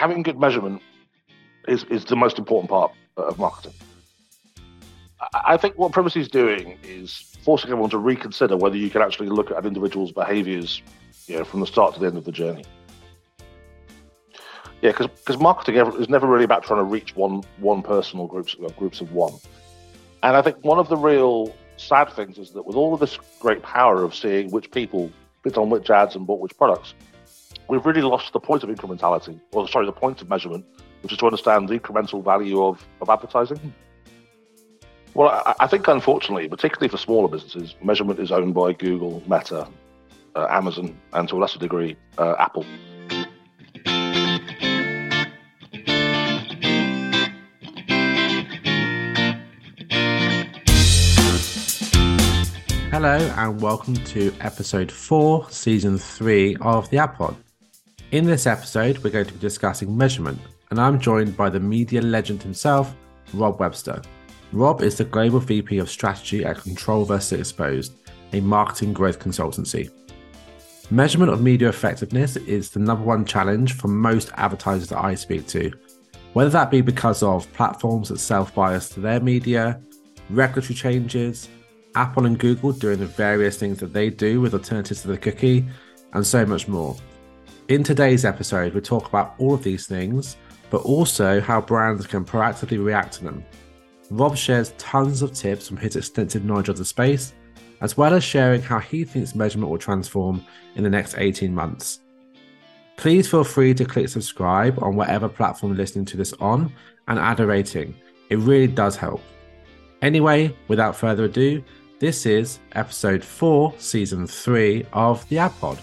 having good measurement is, is the most important part of marketing. I think what privacy is doing is forcing everyone to reconsider whether you can actually look at an individual's behaviors you know, from the start to the end of the journey. Yeah, because marketing is never really about trying to reach one one person or groups or groups of one. And I think one of the real sad things is that with all of this great power of seeing which people bid on which ads and bought which products, we've really lost the point of incrementality, or sorry, the point of measurement, which is to understand the incremental value of, of advertising. Well, I, I think unfortunately, particularly for smaller businesses, measurement is owned by Google, Meta, uh, Amazon, and to a lesser degree, uh, Apple. Hello, and welcome to episode 4, season 3 of the Ad Pod. In this episode, we're going to be discussing measurement, and I'm joined by the media legend himself, Rob Webster. Rob is the Global VP of Strategy at Control vs Exposed, a marketing growth consultancy. Measurement of media effectiveness is the number one challenge for most advertisers that I speak to, whether that be because of platforms that self bias to their media, regulatory changes, Apple and Google doing the various things that they do with alternatives to the cookie, and so much more. In today's episode, we talk about all of these things, but also how brands can proactively react to them. Rob shares tons of tips from his extensive knowledge of the space, as well as sharing how he thinks measurement will transform in the next 18 months. Please feel free to click subscribe on whatever platform you're listening to this on and add a rating. It really does help. Anyway, without further ado, this is episode 4, season 3 of the Ad Pod.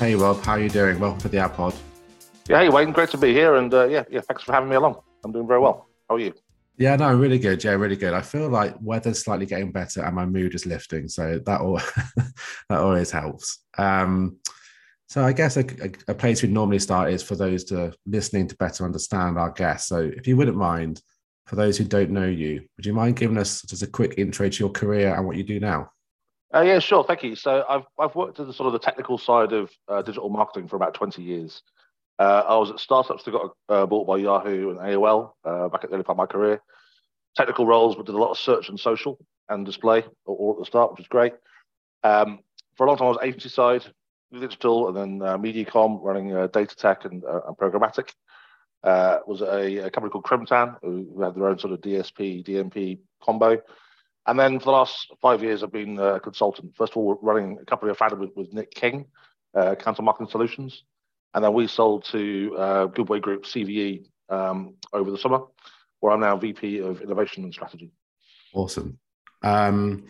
Hey Rob, how are you doing? Welcome to the Ad Pod. Yeah, hey Wayne, great to be here, and uh, yeah, yeah, thanks for having me along. I'm doing very well. How are you? Yeah, no, really good. Yeah, really good. I feel like weather's slightly getting better and my mood is lifting, so that all that always helps. Um, so I guess a, a, a, place we'd normally start is for those to listening to better understand our guests. So if you wouldn't mind, for those who don't know you, would you mind giving us just a quick intro to your career and what you do now? Uh, yeah, sure. Thank you. So I've I've worked at the sort of the technical side of uh, digital marketing for about 20 years. Uh, I was at startups that got uh, bought by Yahoo and AOL uh, back at the early part of my career. Technical roles, but did a lot of search and social and display all at the start, which was great. Um, for a long time, I was agency side, digital and then uh, Mediacom running uh, data tech and, and programmatic. Was a, a, company called Crimtan who, who, had their own sort of DSP, DMP combo. And then for the last five years, I've been a consultant. First of all, running a company I founded with, with Nick King, uh, Counter Marketing Solutions. And then we sold to uh, Goodway Group, CVE, um, over the summer, where I'm now VP of Innovation and Strategy. Awesome. Um,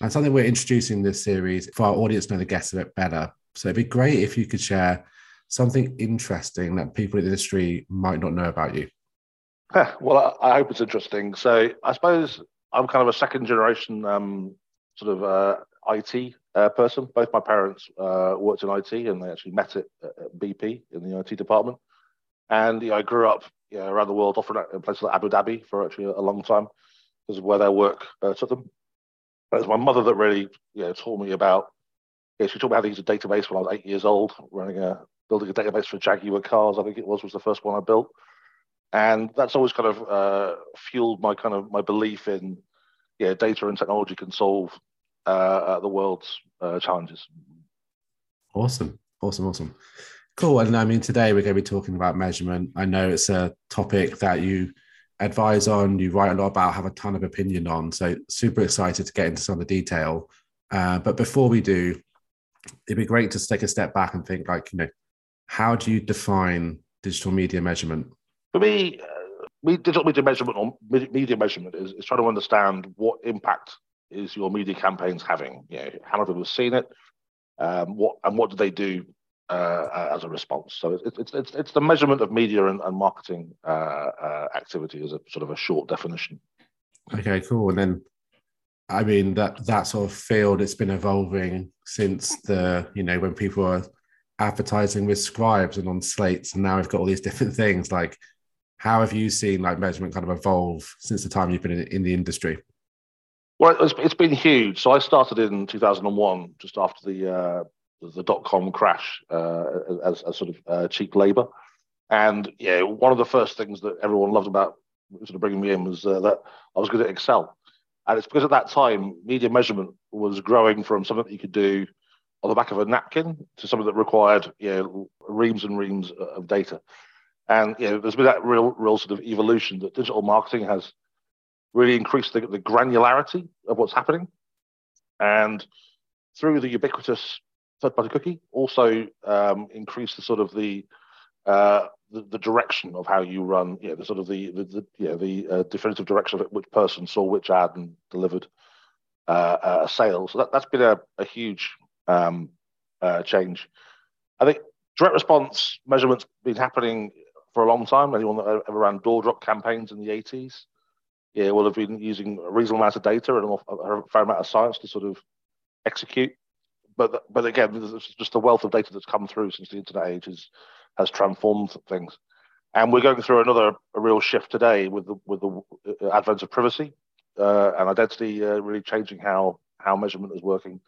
and something we're introducing this series for our audience to know the guests a bit better so it'd be great if you could share something interesting that people in the industry might not know about you. well, I, hope it's interesting. So I suppose I'm kind of a second generation um, sort of uh, IT uh, person. Both my parents uh, worked in IT and they actually met at, at BP in the IT department. And you know, I grew up you know, around the world, often in places like Abu Dhabi for actually a long time because of where their work uh, took them. But it's my mother that really you know, taught me about yeah, she taught me how to use a database when I was eight years old, running a building a database for Jaguar cars. I think it was was the first one I built, and that's always kind of uh, fueled my kind of my belief in yeah, data and technology can solve uh, uh, the world's uh, challenges. Awesome, awesome, awesome, cool. And I mean, today we're going to be talking about measurement. I know it's a topic that you advise on, you write a lot about, have a ton of opinion on. So super excited to get into some of the detail. Uh, but before we do, it'd be great to take a step back and think like you know how do you define digital media measurement for me uh, digital media measurement or media measurement is, is trying to understand what impact is your media campaigns having you know how many people have seen it um, what and what do they do uh, as a response so it's, it's it's it's the measurement of media and, and marketing uh, uh activity as a sort of a short definition okay cool and then I mean that that sort of field it's been evolving since the you know when people were advertising with scribes and on slates, and now we've got all these different things. Like, how have you seen like measurement kind of evolve since the time you've been in, in the industry? Well, it's, it's been huge. So I started in 2001, just after the uh, the dot com crash, uh, as, as sort of uh, cheap labour. And yeah, one of the first things that everyone loved about sort of bringing me in was uh, that I was good at Excel. And it's because at that time, media measurement was growing from something that you could do on the back of a napkin to something that required you know, reams and reams of data. And you know, there's been that real, real sort of evolution that digital marketing has really increased the, the granularity of what's happening. And through the ubiquitous third-party cookie, also um, increased the sort of the, uh, the, the direction of how you run, yeah, the sort of the the, the yeah the uh, definitive direction of it, which person saw which ad and delivered uh, a sale. So that that's been a, a huge um, uh, change. I think direct response measurements been happening for a long time. Anyone that ever ran door drop campaigns in the 80s, yeah, will have been using a reasonable amount of data and a fair amount of science to sort of execute. But but again, just the wealth of data that's come through since the internet age has has transformed things. And we're going through another a real shift today with the with the uh, advent of privacy uh, and identity, uh, really changing how how measurement is working,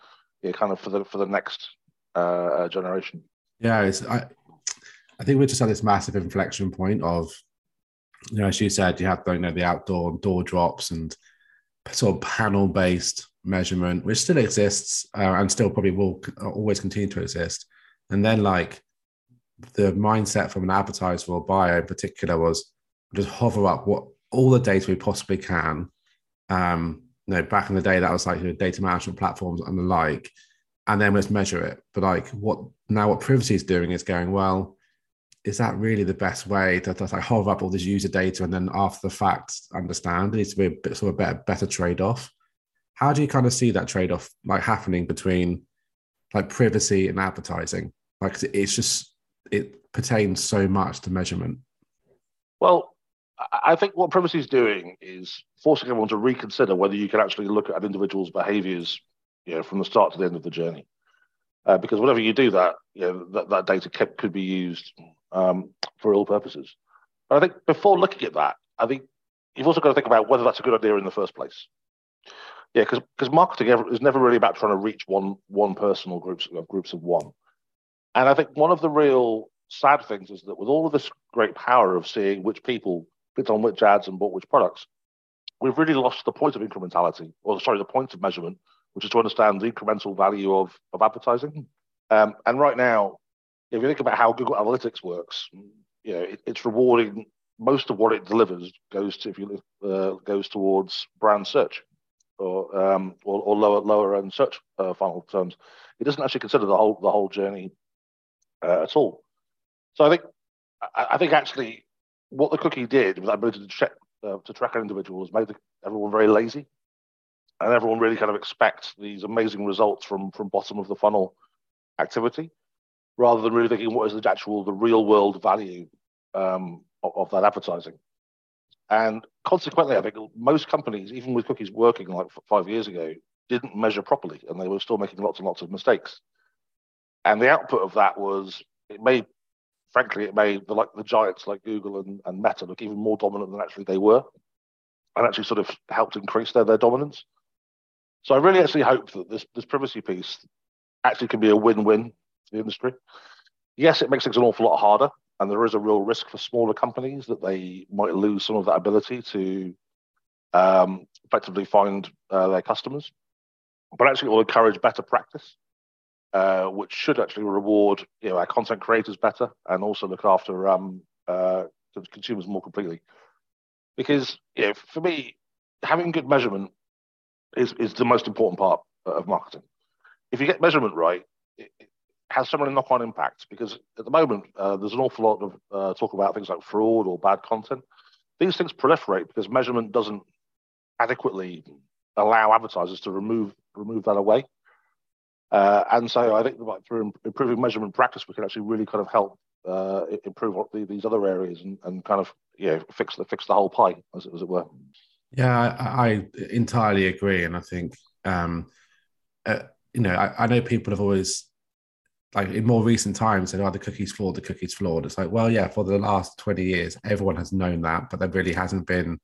yeah, kind of for the for the next uh, uh generation. Yeah, it's, I I think we're just at this massive inflection point of, you know, as you said, you have you know the outdoor and door drops and sort of panel based measurement, which still exists uh, and still probably will always continue to exist. And then like the mindset from an advertiser or buyer in particular was just hover up what all the data we possibly can. Um, you know, back in the day, that was like you know, data management platforms and the like, and then let's measure it. But like what now, what privacy is doing is going well. Is that really the best way to, to like hover up all this user data and then after the fact understand? It needs to be a bit sort of better, better trade off. How do you kind of see that trade off like happening between like privacy and advertising? Like it's just it pertains so much to measurement? Well, I think what privacy is doing is forcing everyone to reconsider whether you can actually look at an individual's behaviors, you know, from the start to the end of the journey. Uh, because whenever you do that, you know, that, that data kept, could be used um, for all purposes. But I think before looking at that, I think you've also got to think about whether that's a good idea in the first place. Yeah, because because marketing is never really about trying to reach one one person or groups of groups of one. And I think one of the real sad things is that with all of this great power of seeing which people clicked on which ads and bought which products, we've really lost the point of incrementality, or sorry, the point of measurement, which is to understand the incremental value of, of advertising. Um, and right now, if you think about how Google Analytics works, you know, it, it's rewarding most of what it delivers goes to if you uh, goes towards brand search or um, or, or, lower lower end search uh, funnel terms. It doesn't actually consider the whole the whole journey uh, at all. So I think I, think actually what the cookie did was that ability to check uh, to track individuals made everyone very lazy, and everyone really kind of expects these amazing results from from bottom of the funnel activity, rather than really thinking what is the actual the real world value um, of, of that advertising. And consequently, I think most companies, even with cookies working like five years ago, didn't measure properly, and they were still making lots and lots of mistakes. And the output of that was it made, frankly, it made the like the giants like Google and, and Meta look even more dominant than actually they were, and actually sort of helped increase their, their dominance. So I really actually hope that this this privacy piece actually can be a win-win the industry. Yes, it makes things an awful lot harder, and there is a real risk for smaller companies that they might lose some of that ability to um, effectively find uh, their customers. But actually, it will encourage better practice uh, which should actually reward you know our content creators better and also look after um, uh, consumers more completely. Because you know, for me, having good measurement is is the most important part of marketing. If you get measurement right, it, has some knock-on impacts. Because at the moment, uh, there's an awful lot of uh, talk about things like fraud or bad content. These things proliferate because measurement doesn't adequately allow advertisers to remove remove that away. Uh, and so I think like, through improving measurement practice, we can actually really kind of help uh, improve the, these other areas and, and kind of you know, fix the fix the whole pie, as, it, as it were. Yeah, I, I, entirely agree, and I think um, uh, you know I, I, know people have always like in more recent times said, "Oh, the cookie's flawed. The cookie's flawed." It's like, well, yeah, for the last twenty years, everyone has known that, but there really hasn't been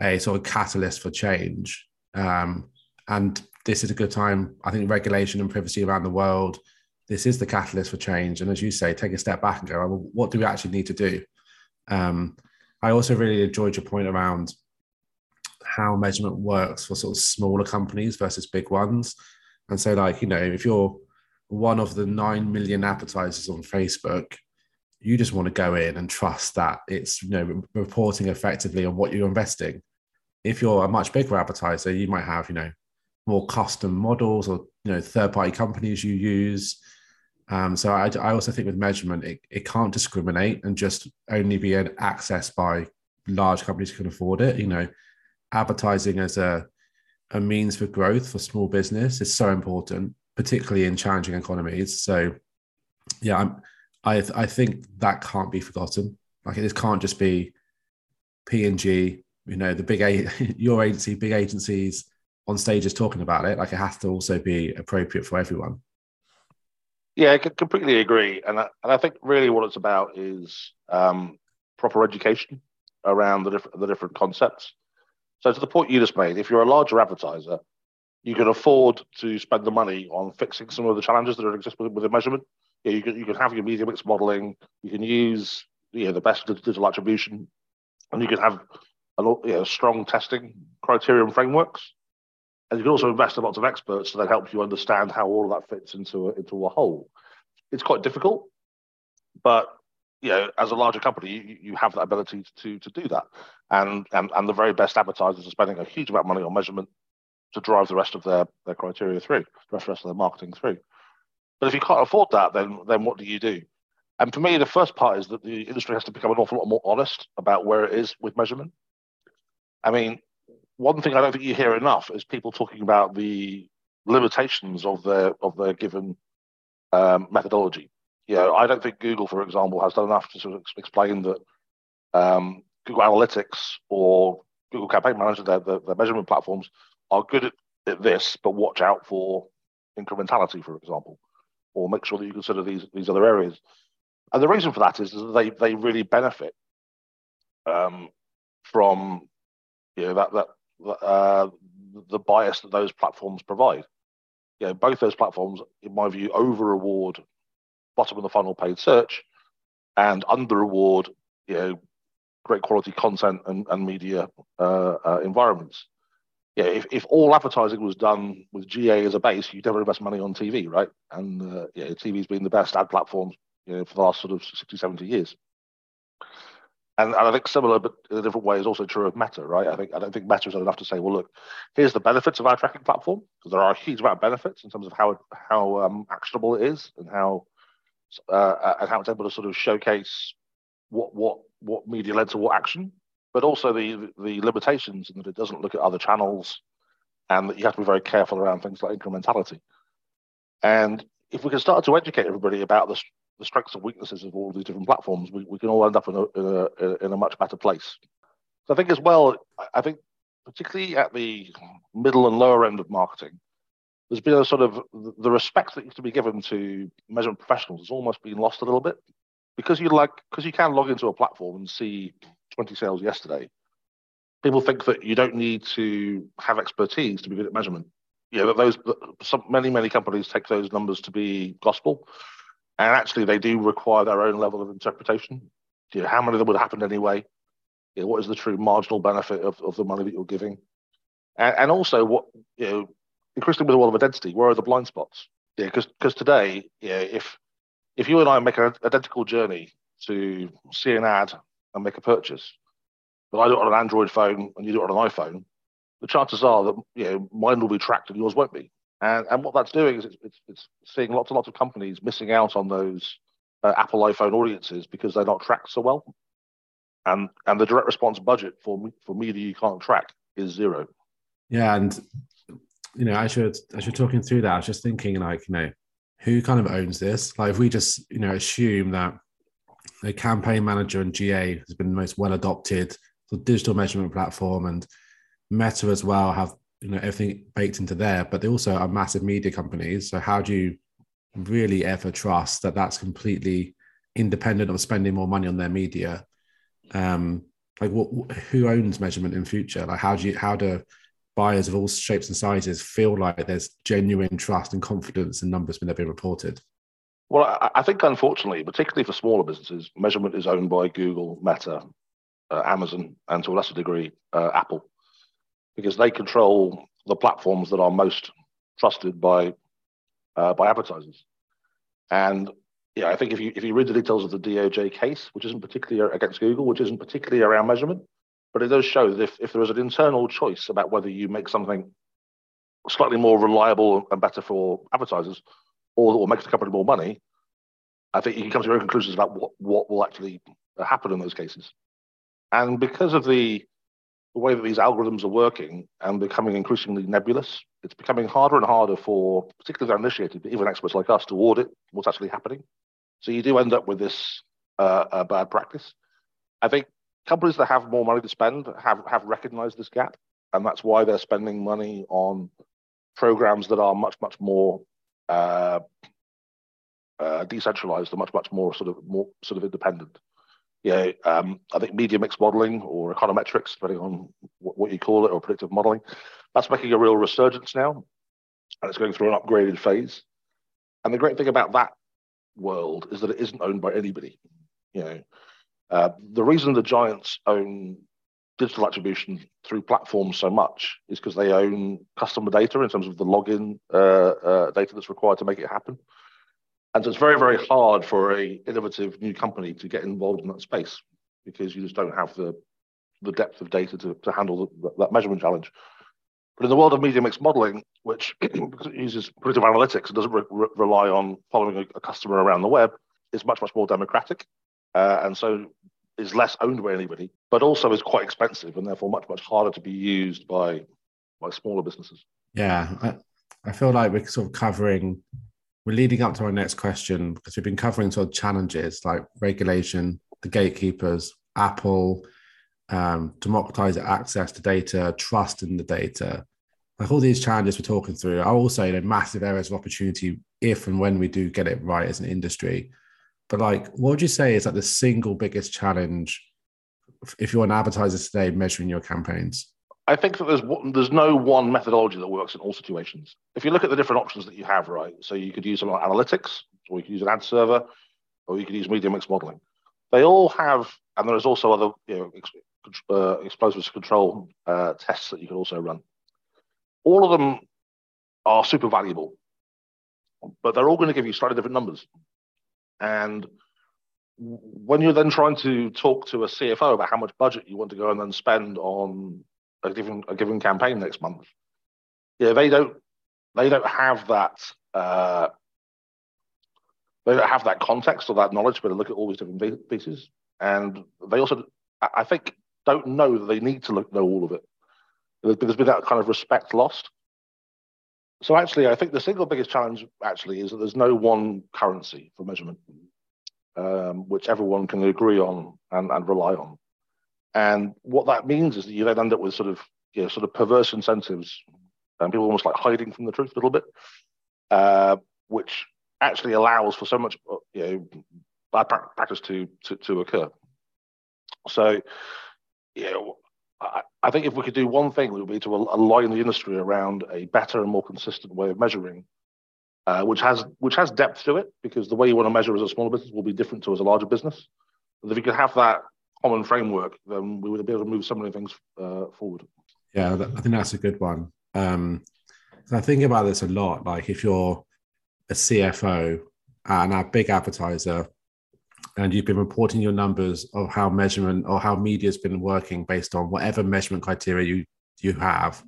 a sort of catalyst for change Um, and this is a good time. I think regulation and privacy around the world, this is the catalyst for change. And as you say, take a step back and go, well, what do we actually need to do? Um, I also really enjoyed your point around how measurement works for sort of smaller companies versus big ones. And so, like, you know, if you're one of the 9 million advertisers on Facebook, you just want to go in and trust that it's, you know, reporting effectively on what you're investing. If you're a much bigger advertiser, you might have, you know, more custom models or, you know, third party companies you use. Um, so I, I also think with measurement, it, it can't discriminate and just only be an access by large companies who can afford it. You know, advertising as a, a means for growth for small business is so important, particularly in challenging economies. So yeah, I'm, I, I think that can't be forgotten. Like it can't just be P and G, you know, the big, a- your agency, big agencies on stages talking about it. Like it has to also be appropriate for everyone. Yeah, I completely agree, and I, and I think really what it's about is um, proper education around the different the different concepts. So to the point you just made, if you're a larger advertiser, you can afford to spend the money on fixing some of the challenges that exist with, with measurement. Yeah, you can you can have your media mix modeling, you can use you know, the best digital attribution, and you can have a you know, strong testing criterion frameworks. And you can also invest in lots of experts to then help you understand how all of that fits into a, into a whole. It's quite difficult, but you know, as a larger company, you, you have that ability to to do that. And, and and the very best advertisers are spending a huge amount of money on measurement to drive the rest of their, their criteria through, the rest of their marketing through. But if you can't afford that, then then what do you do? And for me, the first part is that the industry has to become an awful lot more honest about where it is with measurement. I mean, one thing I don't think you hear enough is people talking about the limitations of their of their given um, methodology. You know, I don't think Google, for example, has done enough to sort of explain that um, Google Analytics or Google Campaign Manager, their, their, their measurement platforms, are good at, at, this, but watch out for incrementality, for example, or make sure that you consider these these other areas. And the reason for that is, that they they really benefit um, from you know that that uh, the bias that those platforms provide. You know, both those platforms, in my view, over reward bottom of the funnel paid search and under reward, you know, great quality content and, and media uh, uh, environments. Yeah, if, if all advertising was done with GA as a base, you'd never invest money on TV, right? And uh, yeah, TV's been the best ad platform you know, for the last sort of 60, 70 years. And, and I think similar, but in a different way, is also true of Meta, right? I think I don't think Meta is enough to say, well, look, here's the benefits of our tracking platform because there are a huge amount of benefits in terms of how how um, actionable it is and how uh, and how it's able to sort of showcase what what what media led to what action, but also the the limitations in that it doesn't look at other channels, and that you have to be very careful around things like incrementality. And if we can start to educate everybody about the the strengths and weaknesses of all these different platforms, we, we can all end up in a, in a, in a much better place. So I think as well, I think particularly at the middle and lower end of marketing, there's been a sort of the respect that used to be given to measurement professionals has almost been lost a little bit because you like because you can log into a platform and see 20 sales yesterday. People think that you don't need to have expertise to be good at measurement. You know, that those some, many many companies take those numbers to be gospel, and actually they do require their own level of interpretation. You know, how many of them would happen anyway? You know, what is the true marginal benefit of, of the money that you're giving? And, and also, what you know, increasingly with a world of identity, where are the blind spots? Yeah, because because today, yeah, if if you and I make an identical journey to see an ad and make a purchase, but I do it on an Android phone and you do it on an iPhone, the chances are that you know mine will be tracked and yours won't be. And, and what that's doing is it's, it's, it's seeing lots and lots of companies missing out on those uh, Apple iPhone audiences because they're not tracked so well. And and the direct response budget for me, for media you can't track is zero. Yeah, and you know, as you're as you're talking through that, I was just thinking like, you know, who kind of owns this? Like, if we just you know assume that the campaign manager and GA has been the most well adopted digital measurement platform, and Meta as well have you know everything baked into there but they also are massive media companies. So how do you really ever trust that that's completely independent of spending more money on their media? Um like what who owns measurement in future? Like how do you how do buyers of all shapes and sizes feel like there's genuine trust and confidence in numbers when they're being reported? Well, I, think unfortunately, particularly for smaller businesses, measurement is owned by Google, Meta, uh, Amazon, and to a lesser degree, uh, Apple, because they control the platforms that are most trusted by uh, by advertisers. And yeah, I think if you if you read the details of the DOJ case, which isn't particularly against Google, which isn't particularly around measurement, but it does show that if, if there is an internal choice about whether you make something slightly more reliable and better for advertisers or, or makes the company more money, I think you can come to your own conclusions about what, what will actually happen in those cases. And because of the, the way that these algorithms are working and becoming increasingly nebulous, it's becoming harder and harder for particularly the uninitiated, but even experts like us to audit what's actually happening. So you do end up with this uh, bad practice. I think companies that have more money to spend have, have recognized this gap. And that's why they're spending money on programs that are much, much more uh, uh, decentralized and much, much more sort of more sort of independent. Yeah, um, I think media mix modeling or econometrics, depending on what, what you call it, or predictive modeling, that's making a real resurgence now, and it's going through an upgraded phase. And the great thing about that world is that it isn't owned by anybody. You know, uh, the reason the giants own digital attribution through platforms so much is because they own customer data in terms of the login uh, uh, data that's required to make it happen. And so it's very, very hard for a innovative new company to get involved in that space because you just don't have the the depth of data to, to handle the, that measurement challenge. But in the world of media mix modeling, which uses predictive analytics and doesn't re- re- rely on following a, a, customer around the web, is much, much more democratic. Uh, and so is less owned by anybody, but also is quite expensive and therefore much, much harder to be used by by smaller businesses. Yeah, I, I feel like we're sort of covering, we're leading up to our next question because we've been covering sort of challenges like regulation, the gatekeepers, Apple, um, democratize access to data, trust in the data. Like all these challenges we're talking through are also you know, massive areas of opportunity if and when we do get it right as an industry. But like, what would you say is like the single biggest challenge if you're an advertiser today measuring your campaigns? I think that there's there's no one methodology that works in all situations. If you look at the different options that you have, right? So you could use something analytics, or you could use an ad server, or you could use media mix modeling. They all have, and there's also other you know ex, uh, explosives control uh, tests that you can also run. All of them are super valuable, but they're all going to give you slightly different numbers. And when you're then trying to talk to a CFO about how much budget you want to go and then spend on a given a given campaign next month, yeah, they don't they don't have that uh, they don't have that context or that knowledge to look at all these different pieces, and they also I think don't know that they need to look, know all of it. There's been that kind of respect lost. So actually, I think the single biggest challenge actually is that there's no one currency for measurement, um, which everyone can agree on and, and rely on. And what that means is that you then end up with sort of you know, sort of perverse incentives and people almost like hiding from the truth a little bit, uh, which actually allows for so much you know bad practice to to, to occur. So, you know, I, think if we could do one thing, it would be to align the industry around a better and more consistent way of measuring, uh, which has which has depth to it, because the way you want to measure as a smaller business will be different to as a larger business. If you could have that common framework, then we would be able to move so many things uh, forward. Yeah, I think that's a good one. Um, I think about this a lot. Like if you're a CFO and a big advertiser, and you've been reporting your numbers of how measurement or how media has been working based on whatever measurement criteria you you have.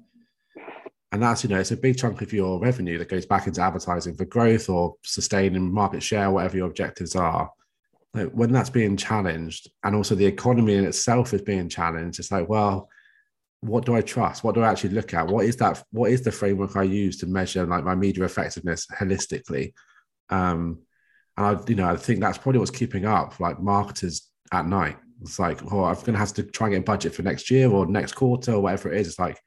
And that's you know it's a big chunk of your revenue that goes back into advertising for growth or sustaining market share whatever your objectives are. Like when that's being challenged and also the economy in itself is being challenged it's like well what do i trust? What do i actually look at? What is that what is the framework i use to measure like my media effectiveness holistically? Um and I, you know, I think that's probably what's keeping up like marketers at night. It's like, oh, I'm going to have to try and get a budget for next year or next quarter or whatever it is. It's like,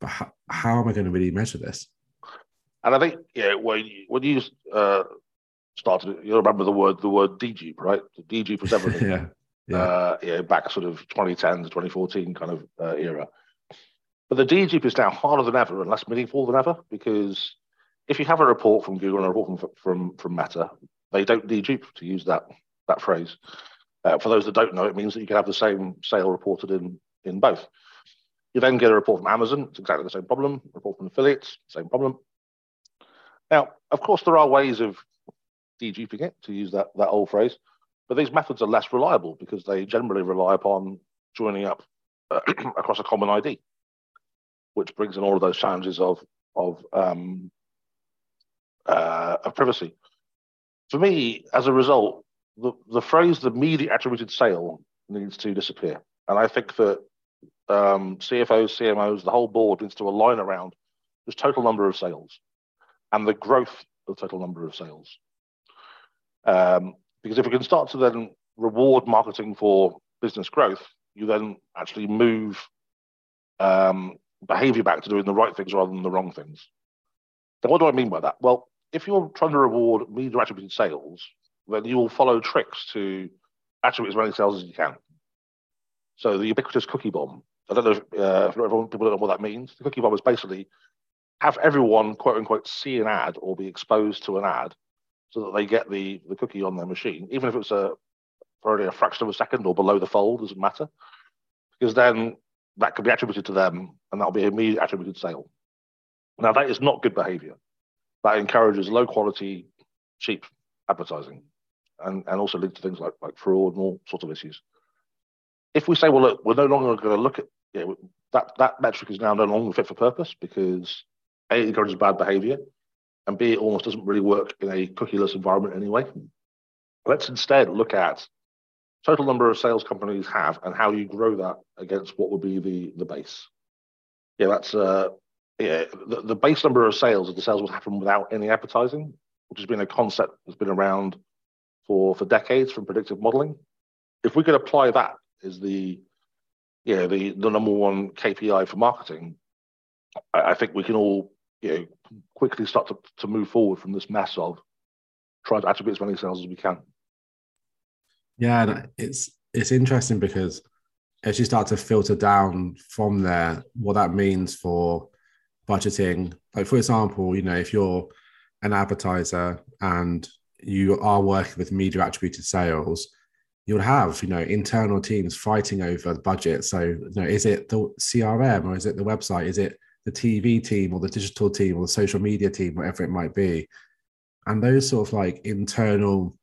but how, how am I going to really measure this? And I think, yeah, when you, when you uh, started, you remember the word the word dedupe, right? The dedupe was everything. yeah. Yeah. Uh, yeah, back sort of 2010 to 2014 kind of uh, era. But the dedupe is now harder than ever and less meaningful than ever because if you have a report from Google and a report from, from, from Meta, they don't dedupe to use that, that phrase. Uh, for those that don't know, it means that you can have the same sale reported in, in both. You then get a report from Amazon, it's exactly the same problem. report from affiliates, same problem. Now, of course, there are ways of deduping it, to use that, that old phrase, but these methods are less reliable because they generally rely upon joining up uh, across a common ID, which brings in all of those challenges of, of, um, uh, of privacy. For me, as a result, the, the phrase the media attributed sale needs to disappear. And I think that um, CFOs, CMOs, the whole board needs to align around this total number of sales and the growth of total number of sales. Um, because if we can start to then reward marketing for business growth, you then actually move um, behavior back to doing the right things rather than the wrong things. So, what do I mean by that? Well, if you're trying to reward media attributed sales, then you will follow tricks to attribute as many sales as you can. So the ubiquitous cookie bomb. I don't know if, uh, if everyone, people don't know what that means. The cookie bomb is basically have everyone quote unquote see an ad or be exposed to an ad so that they get the, the cookie on their machine, even if it's a for only a fraction of a second or below the fold, doesn't matter. Because then that could be attributed to them and that'll be a immediate attributed sale. Now that is not good behavior. That encourages low quality, cheap advertising and, and also leads to things like, like fraud and all sorts of issues. If we say, well, look, we're no longer going to look at you know, that, that metric is now no longer fit for purpose because A, it encourages bad behavior, and B, it almost doesn't really work in a cookieless environment anyway. Let's instead look at total number of sales companies have and how you grow that against what would be the, the base. Yeah, that's uh, yeah, the, the base number of sales of the sales would happen without any advertising, which has been a concept that's been around for, for decades from predictive modeling. If we could apply that as the yeah the, the number one KPI for marketing, I, I think we can all you know quickly start to, to move forward from this mess of trying to attribute as many sales as we can. Yeah, it's it's interesting because as you start to filter down from there, what that means for budgeting. Like for example, you know, if you're an advertiser and you are working with media attributed sales, you'll have you know internal teams fighting over the budget. So you know, is it the CRM or is it the website? Is it the TV team or the digital team or the social media team, whatever it might be? And those sort of like internal,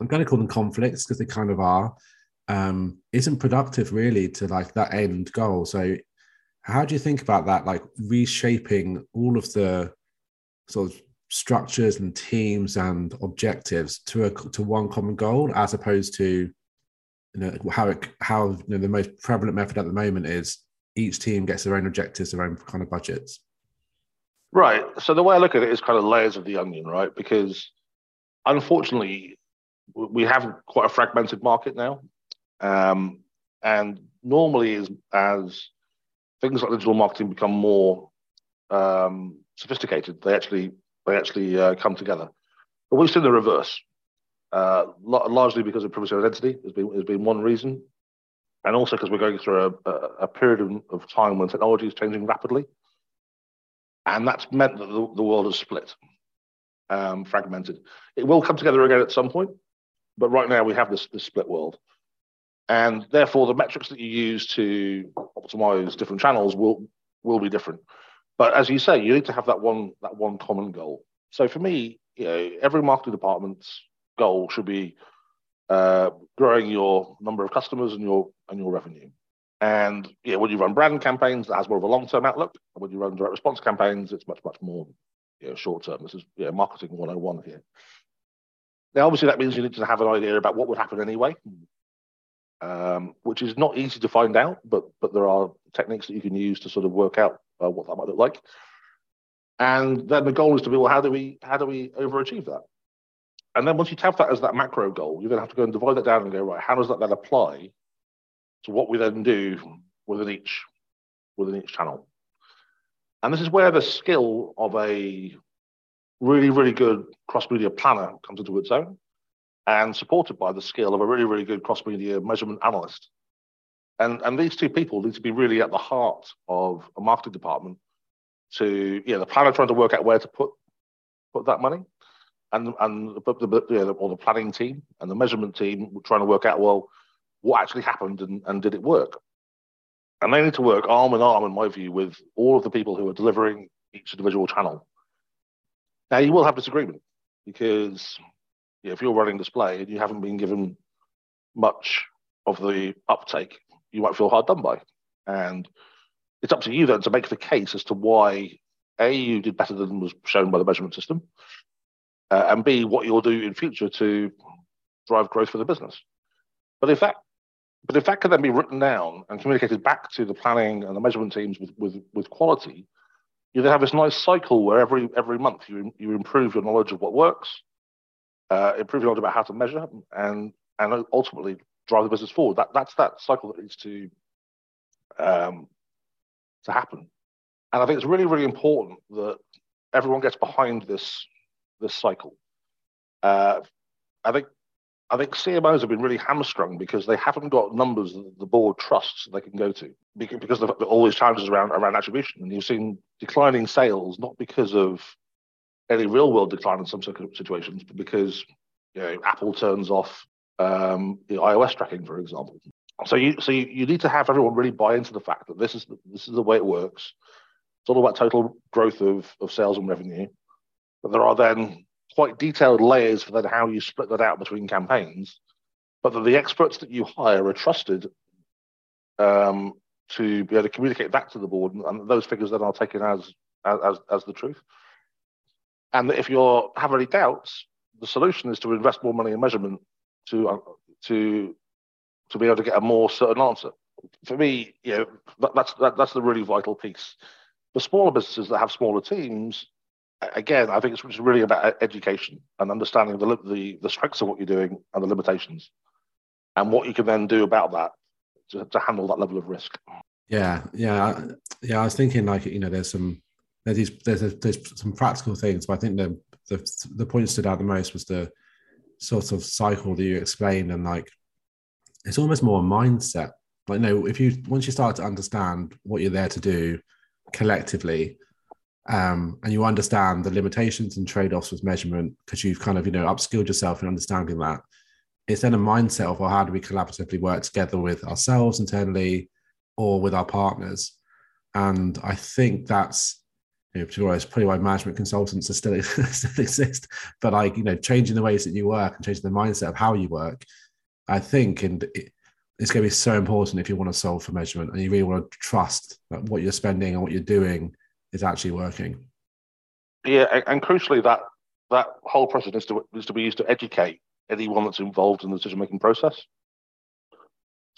I'm going to call them conflicts because they kind of are, um, isn't productive really to like that end goal. So how do you think about that? Like reshaping all of the sort of structures and teams and objectives to a to one common goal as opposed to you know how it how you know, the most prevalent method at the moment is each team gets their own objectives their own kind of budgets? Right. So the way i look at it is kind of layers of the onion right? Because unfortunately we have quite a fragmented market now. Um, and normally as, as things like digital marketing become more um, sophisticated they actually they actually uh, come together. But we've seen the reverse, uh, largely because of privacy and identity has been, has been one reason, and also because we're going through a, a, period of, time when technology is changing rapidly. And that's meant that the, the world has split, um, fragmented. It will come together again at some point, but right now we have this, this split world. And therefore, the metrics that you use to optimize different channels will, will be different. But as you say, you need to have that one that one common goal. So for me, you know, every marketing department's goal should be uh, growing your number of customers and your and your revenue. And yeah, when you run brand campaigns, that has more of a long-term outlook. And when you run direct response campaigns, it's much much more you know, short-term. This is yeah, marketing 101 here. Now, obviously, that means you need to have an idea about what would happen anyway, um, which is not easy to find out, but but there are techniques that you can use to sort of work out uh, what that might look like. And then the goal is to be, well, how do we how do we overachieve that? And then once you have that as that macro goal, you're going to have to go and divide that down and go, right, how does that then apply to what we then do within each within each channel? And this is where the skill of a really, really good cross-media planner comes into its own and supported by the skill of a really, really good cross-media measurement analyst. And and these two people need to be really at the heart of a marketing department to yeah, the planner trying to work out where to put put that money, and and the, the, the, or the planning team and the measurement team trying to work out well what actually happened and, and did it work. And they need to work arm in arm, in my view, with all of the people who are delivering each individual channel. Now you will have disagreement because yeah, if you're running display and you haven't been given much of the uptake, you might feel hard done by. And it's up to you then to make the case as to why A, you did better than was shown by the measurement system, uh, and B, what you'll do in future to drive growth for the business. But if that but if that can then be written down and communicated back to the planning and the measurement teams with, with, with quality, you then have this nice cycle where every every month you you improve your knowledge of what works, uh, improve knowledge about how to measure, and and ultimately drive the business forward. That that's that cycle that needs to um, to happen. And I think it's really really important that everyone gets behind this this cycle. Uh, I think I think CMOs have been really hamstrung because they haven't got numbers that the board trusts they can go to because of all these challenges around around attribution. And you've seen declining sales not because of any real world decline in some situations, because you know Apple turns off um, iOS tracking, for example. So you so you, you need to have everyone really buy into the fact that this is this is the way it works. It's all about total growth of, of sales and revenue. But there are then quite detailed layers for then how you split that out between campaigns, but that the experts that you hire are trusted um, to be able to communicate back to the board, and, and those figures then are taken as, as as the truth. And if you have any doubts, the solution is to invest more money in measurement to uh, to to be able to get a more certain answer. For me, you know, that, that's that, that's the really vital piece. For smaller businesses that have smaller teams, again, I think it's really about education and understanding the, the, the strengths of what you're doing and the limitations, and what you can then do about that to, to handle that level of risk. Yeah, yeah, yeah. I was thinking like you know, there's some there's there's there's some practical things, but I think the the the point stood out the most was the sort of cycle that you explained, and like it's almost more a mindset. Like, no, if you once you start to understand what you're there to do collectively, um, and you understand the limitations and trade-offs with measurement because you've kind of you know upskilled yourself in understanding that it's then a mindset of well, how do we collaboratively work together with ourselves internally or with our partners and i think that's you know, probably why management consultants are still, still exist but like you know changing the ways that you work and changing the mindset of how you work i think and it, it's going to be so important if you want to solve for measurement and you really want to trust that what you're spending and what you're doing is actually working. Yeah, and, and crucially, that that whole process is to, is to be used to educate anyone that's involved in the decision making process.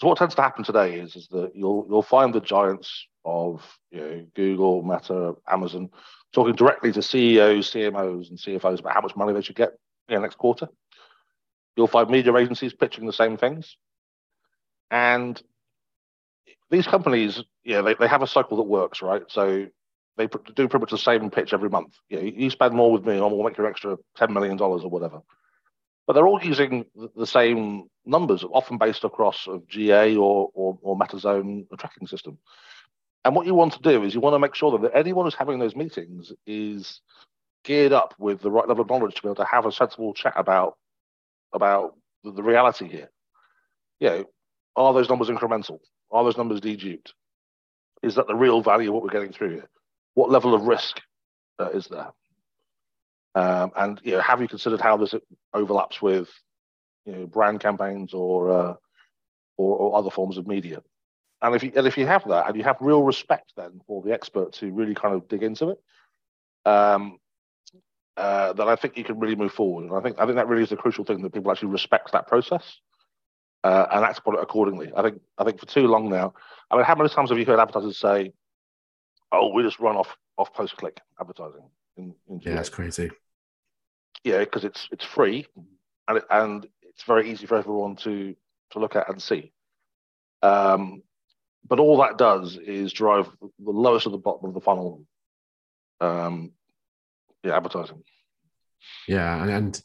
So what tends to happen today is, is that you'll you'll find the giants of you know, Google, Meta, Amazon talking directly to CEOs, CMOs, and CFOs about how much money they should get in the next quarter. You'll find media agencies pitching the same things. And these companies, yeah, they, they have a cycle that works, right? So they do pretty much the same pitch every month. Yeah, you spend more with me, and we'll make you an extra ten million dollars or whatever. But they're all using the same numbers, often based across a GA or or, or Meta's own tracking system. And what you want to do is you want to make sure that anyone who's having those meetings is geared up with the right level of knowledge to be able to have a sensible chat about about the, the reality here. You know, are those numbers incremental? Are those numbers deduped? Is that the real value of what we're getting through here? what level of risk uh, is there? Um, and you know, have you considered how this overlaps with you know brand campaigns or, uh, or, or other forms of media? And if you and if you have that, and you have real respect then for the experts to really kind of dig into it, um, uh, then I think you can really move forward. And I think I think that really is the crucial thing that people actually respect that process uh, and act upon it accordingly. I think I think for too long now. I mean, how many times have you heard advertisers say, oh, we just run off off post click advertising. In, in yeah, that's crazy. Yeah, because it's it's free, and it, and it's very easy for everyone to to look at and see. Um, but all that does is drive the lowest of the bottom of the funnel. Um, yeah, advertising. Yeah, and, and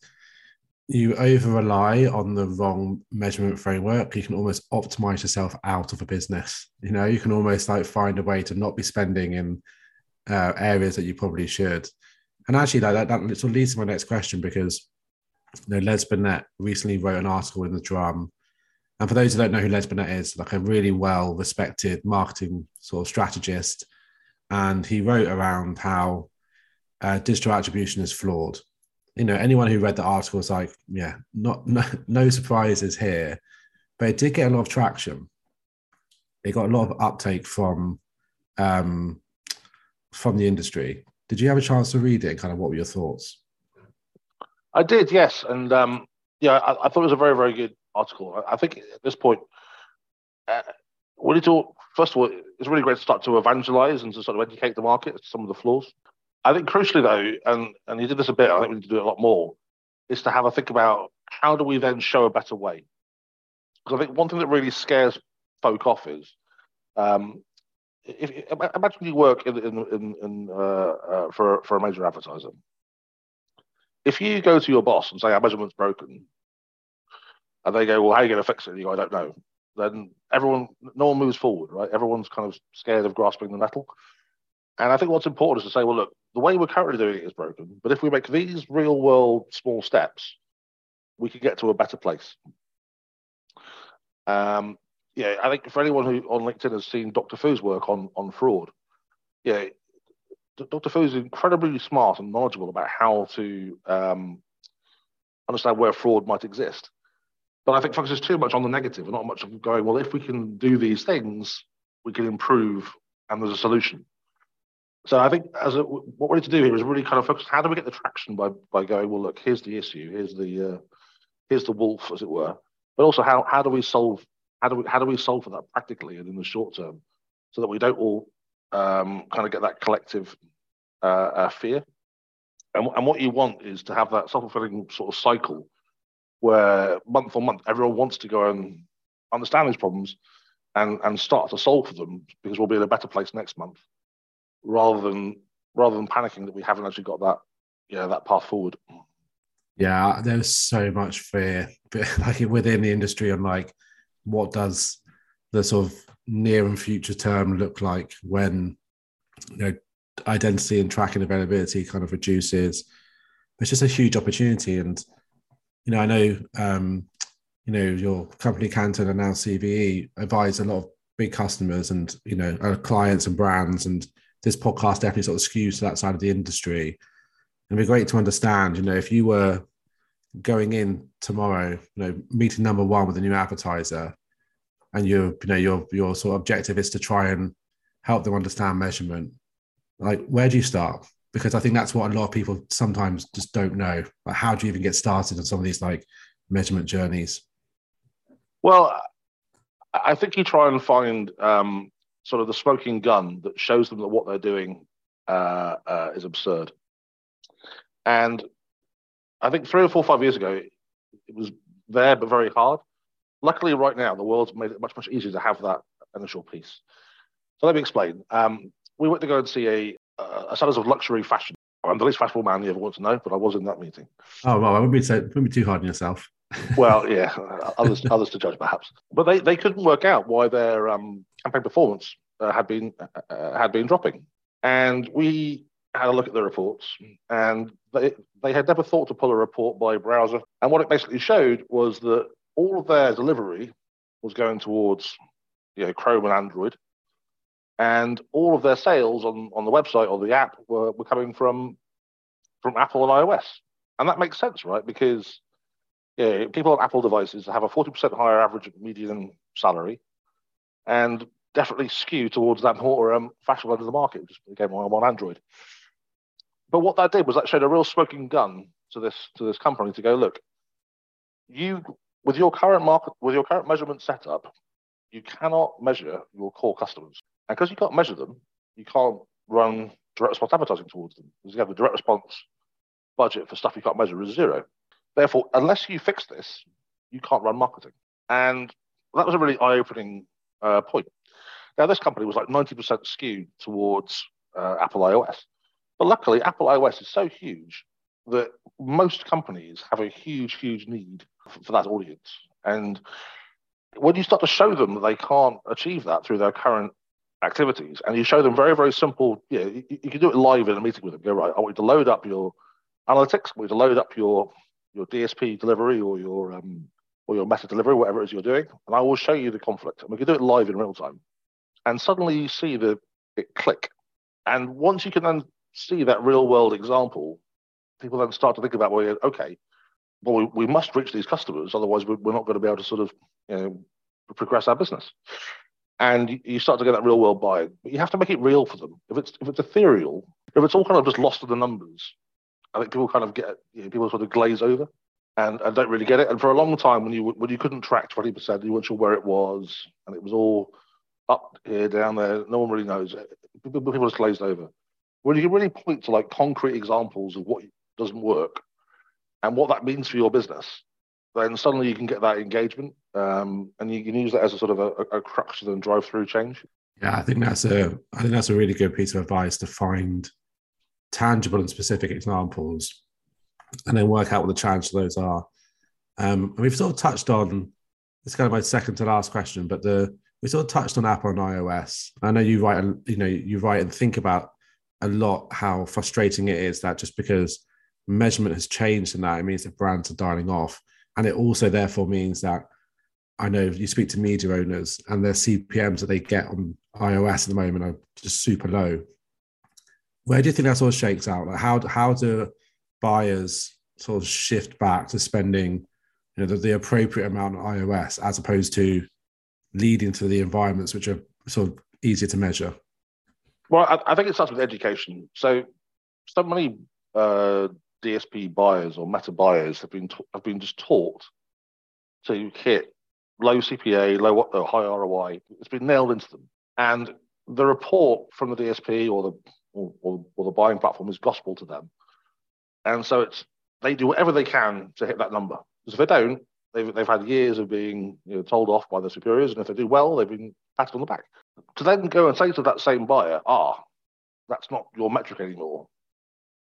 you over rely on the wrong measurement framework, you can almost optimize yourself out of a business. You know, you can almost like find a way to not be spending in uh, areas that you probably should. And actually, that, that sort of leads to my next question because you know, Les Binet recently wrote an article in the Drum. And for those who don't know who Les Binet is, like a really well respected marketing sort of strategist. And he wrote around how uh, digital attribution is flawed you know, anyone who read the article was like, yeah, not no, no surprises here, but it did get a lot of traction. It got a lot of uptake from um, from the industry. Did you have a chance to read it? Kind of, what were your thoughts? I did, yes, and um, yeah, I, I, thought it was a very, very good article. I, I think at this point, uh, we need to first of all, it's really great to start to evangelize and to sort of educate the market some of the flaws. I think crucially though, and and you did this a bit. I think we need to do it a lot more. Is to have a think about how do we then show a better way? Because I think one thing that really scares folk off is, um, if, if imagine you work in in, in, in uh, uh, for for a major advertiser. If you go to your boss and say our measurement's broken, and they go, "Well, how are you going to fix it?" And you go, "I don't know." Then everyone, no one moves forward, right? Everyone's kind of scared of grasping the nettle. And I think what's important is to say, well, look, the way we're currently doing it is broken, but if we make these real world small steps, we could get to a better place. Um, yeah, I think for anyone who on LinkedIn has seen Dr. Fou's work on on fraud, yeah, Dr. Fou is incredibly smart and knowledgeable about how to um, understand where fraud might exist. But I think focuses too much on the negative and not much of going, well, if we can do these things, we can improve and there's a solution. So I think as a, what we need to do here is really kind of focus. How do we get the traction by by going? Well, look, here's the issue. Here's the uh, here's the wolf, as it were. But also, how how do we solve how do we how do we solve for that practically and in the short term, so that we don't all um, kind of get that collective uh, uh, fear. And, and what you want is to have that self fulfilling sort of cycle where month on month everyone wants to go and understand these problems and and start to solve for them because we'll be in a better place next month rather than rather than panicking that we haven't actually got that yeah that path forward. Yeah, there's so much fear, like within the industry, on like what does the sort of near and future term look like when you know identity and tracking availability kind of reduces. It's just a huge opportunity, and you know, I know um, you know your company Canton and now CVE advise a lot of big customers and you know clients and brands and this podcast definitely sort of skews to that side of the industry. It'd be great to understand, you know, if you were going in tomorrow, you know, meeting number one with a new advertiser, and you, you know, your your sort of objective is to try and help them understand measurement. Like, where do you start? Because I think that's what a lot of people sometimes just don't know. Like, how do you even get started on some of these like measurement journeys? Well, I think you try and find um, sort of the smoking gun that shows them that what they're doing uh, uh, is absurd. And I think three or four, five years ago, it was there but very hard. Luckily, right now, the world's made it much, much easier to have that initial piece. So let me explain. Um, we went to go and see a, a sellers of luxury fashion. I'm the least fashionable man you ever want to know, but I was in that meeting. Oh, well, I wouldn't be, so, wouldn't be too hard on yourself. well, yeah, others others to judge perhaps, but they, they couldn't work out why their um, campaign performance uh, had been uh, uh, had been dropping, and we had a look at the reports, and they they had never thought to pull a report by browser, and what it basically showed was that all of their delivery was going towards you know Chrome and Android, and all of their sales on, on the website or the app were, were coming from from Apple and iOS, and that makes sense, right? Because yeah, people on Apple devices have a 40% higher average median salary, and definitely skew towards that more um, fashionable end of the market. Just again, I'm on Android. But what that did was that showed a real smoking gun to this to this company to go look. You with your current market with your current measurement setup, you cannot measure your core customers, and because you can't measure them, you can't run direct response advertising towards them because you have the direct response budget for stuff you can't measure is zero. Therefore, unless you fix this, you can't run marketing. And that was a really eye-opening uh, point. Now, this company was like 90% skewed towards uh, Apple iOS. But luckily, Apple iOS is so huge that most companies have a huge, huge need for, for that audience. And when you start to show them that they can't achieve that through their current activities, and you show them very, very simple, you, know, you, you can do it live in a meeting with them. Go, right, I want you to load up your analytics, I want you to load up your, your DSP delivery or your um, or your meta delivery, whatever it is you're doing, and I will show you the conflict. And we can do it live in real time. And suddenly you see the it click. And once you can then see that real world example, people then start to think about, well, okay, well, we, we must reach these customers, otherwise we're not going to be able to sort of you know, progress our business. And you start to get that real world buy but you have to make it real for them. If it's if it's ethereal, if it's all kind of just lost in the numbers, I think people kind of get you know, people sort of glaze over and, and don't really get it. And for a long time, when you when you couldn't track twenty percent, you weren't sure where it was, and it was all up here, down there. No one really knows. People, people just glazed over. When you can really point to like concrete examples of what doesn't work and what that means for your business, then suddenly you can get that engagement, um, and you can use that as a sort of a, a crux to then drive through change. Yeah, I think that's a I think that's a really good piece of advice to find tangible and specific examples, and then work out what the challenge those are. Um, and we've sort of touched on it's kind of my second to last question, but the we sort of touched on Apple and iOS. I know you write, and you know, you write and think about a lot how frustrating it is that just because measurement has changed and that it means that brands are dialing off and it also therefore means that I know you speak to media owners and their CPMs that they get on iOS at the moment are just super low. Where do you think that sort of shakes out? Like how how do buyers sort of shift back to spending, you know, the, the appropriate amount on iOS as opposed to leading to the environments which are sort of easier to measure? Well, I, I think it starts with education. So, so many uh, DSP buyers or meta buyers have been have been just taught to hit low CPA, low uh, high ROI. It's been nailed into them, and the report from the DSP or the or, or, or the buying platform is gospel to them, and so it's they do whatever they can to hit that number. Because if they don't, they've they've had years of being you know, told off by their superiors, and if they do well, they've been patted on the back. To then go and say to that same buyer, "Ah, that's not your metric anymore,"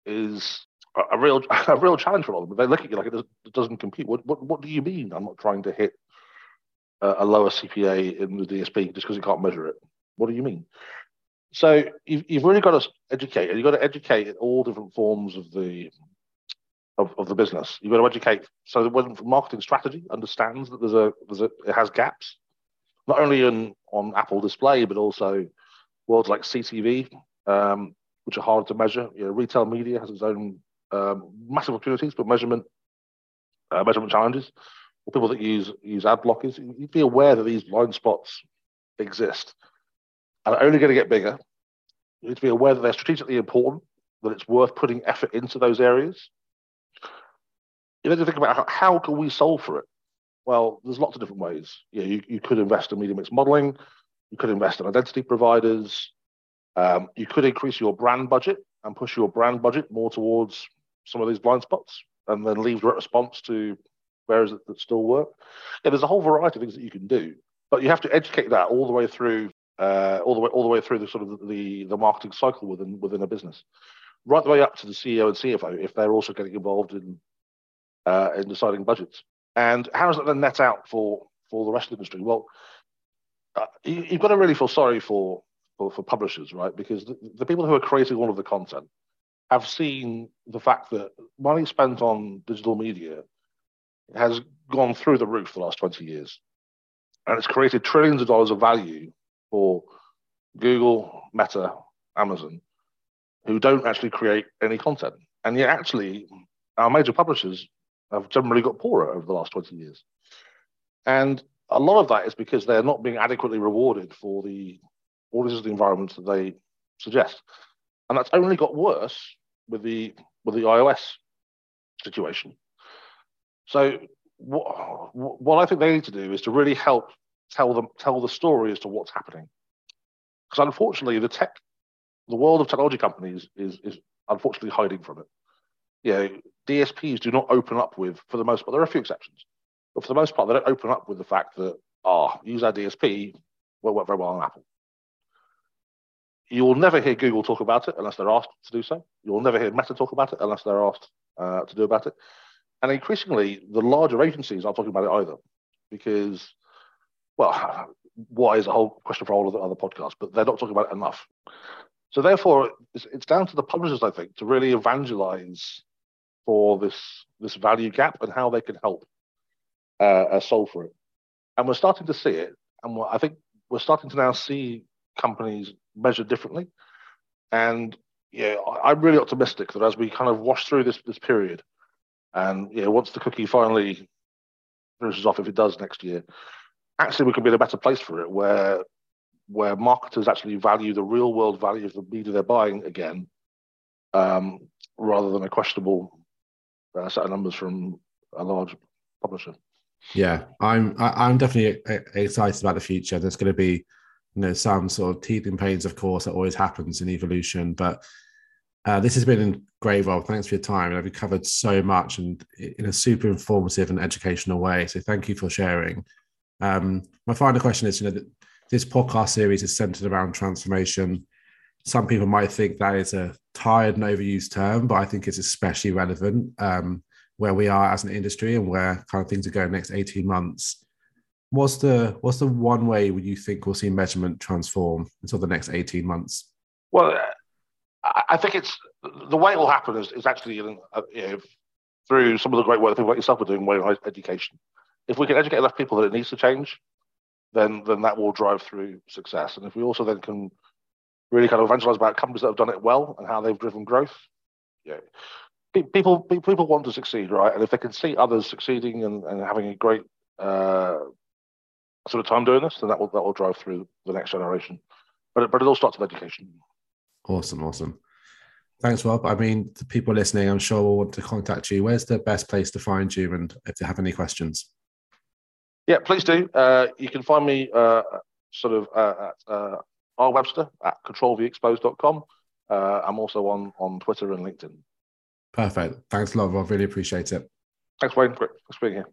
is a, real a real challenge for them. They look at you like it, does, it doesn't compute. What, what what do you mean? I'm not trying to hit a, a lower CPA in the DSP just because you can't measure it. What do you mean? So you've, you've really got to educate, and you've got to educate all different forms of the of, of the business. You've got to educate so that when marketing strategy understands that there's a there's a it has gaps, not only in on Apple Display but also worlds like CTV, um, which are hard to measure. You know, retail media has its own um, massive opportunities, but measurement uh, measurement challenges. For people that use use ad blockers, you'd be aware that these blind spots exist and are only going to get bigger. You need to be aware that they're strategically important, that it's worth putting effort into those areas. You need to think about how, how can we solve for it. Well, there's lots of different ways. Yeah, you, you could invest in media mix modeling. You could invest in identity providers. Um, you could increase your brand budget and push your brand budget more towards some of these blind spots and then leave response to areas that, that still work. Yeah, there's a whole variety of things that you can do, but you have to educate that all the way through, uh, all the way all the way through the sort of the the marketing cycle within within a business, right the way up to the CEO and CFO if they're also getting involved in uh, in deciding budgets. And how does that then net out for for the rest of the industry? Well, uh, you, have got to really feel sorry for for, for publishers, right? Because the, the people who are creating all of the content have seen the fact that money spent on digital media has gone through the roof the last 20 years. And it's created trillions of dollars of value for Google, Meta, Amazon, who don't actually create any content. And yet, actually, our major publishers have generally got poorer over the last 20 years. And a lot of that is because they're not being adequately rewarded for the audiences the environments that they suggest. And that's only got worse with the with the iOS situation. So what what I think they need to do is to really help tell them tell the story as to what's happening. Because unfortunately, the tech, the world of technology companies is is unfortunately hiding from it. You know, DSPs do not open up with, for the most part, there are a few exceptions, but for the most part, they don't open up with the fact that, ah, oh, use our DSP, will work very well on Apple. you will never hear Google talk about it unless they're asked to do so. You will never hear Meta talk about it unless they're asked uh, to do about it. And increasingly, the larger agencies aren't talking about it either, because, well, why is a whole question for all of the other podcasts, but they're not talking about it enough. So therefore, it's, it's down to the publishers, I think, to really evangelize for this this value gap and how they can help uh, uh solve for it. And we're starting to see it, and I think we're starting to now see companies measured differently. And yeah, I'm really optimistic that as we kind of wash through this this period, and yeah, once the cookie finally finishes off, if it does next year, actually we could be in a better place for it, where where marketers actually value the real world value of the media they're buying again, um, rather than a questionable uh, set of numbers from a large publisher. Yeah, I'm I, am i am definitely excited about the future. There's going to be you know some sort of teething pains, of course, that always happens in evolution, but uh, this has been great, Rob. Thanks for your time. And we've covered so much and in a super informative and educational way. So thank you for sharing. Um, my final question is, you know, this podcast series is centered around transformation. Some people might think that is a tired and overused term, but I think it's especially relevant um, where we are as an industry and where kind of things are going next 18 months. What's the what's the one way would you think we'll see measurement transform until the next 18 months? Well, I think it's the way it will happen is, is actually you know, through some of the great work people like yourself are doing, in education. If we can educate enough people that it needs to change, then then that will drive through success. And if we also then can really kind of evangelize about companies that have done it well and how they've driven growth, yeah, people people want to succeed, right? And if they can see others succeeding and, and having a great uh, sort of time doing this, then that will that will drive through the next generation. But it, but it all starts with education. Awesome, awesome. Thanks, Rob. I mean, the people listening, I'm sure will want to contact you. Where's the best place to find you, and if they have any questions? Yeah, please do. Uh, you can find me uh, sort of uh, at uh, R Webster at controlvexposed.com. Uh, I'm also on on Twitter and LinkedIn. Perfect. Thanks a lot, Rob. Really appreciate it. Thanks, Wayne. Great. Thanks for being here.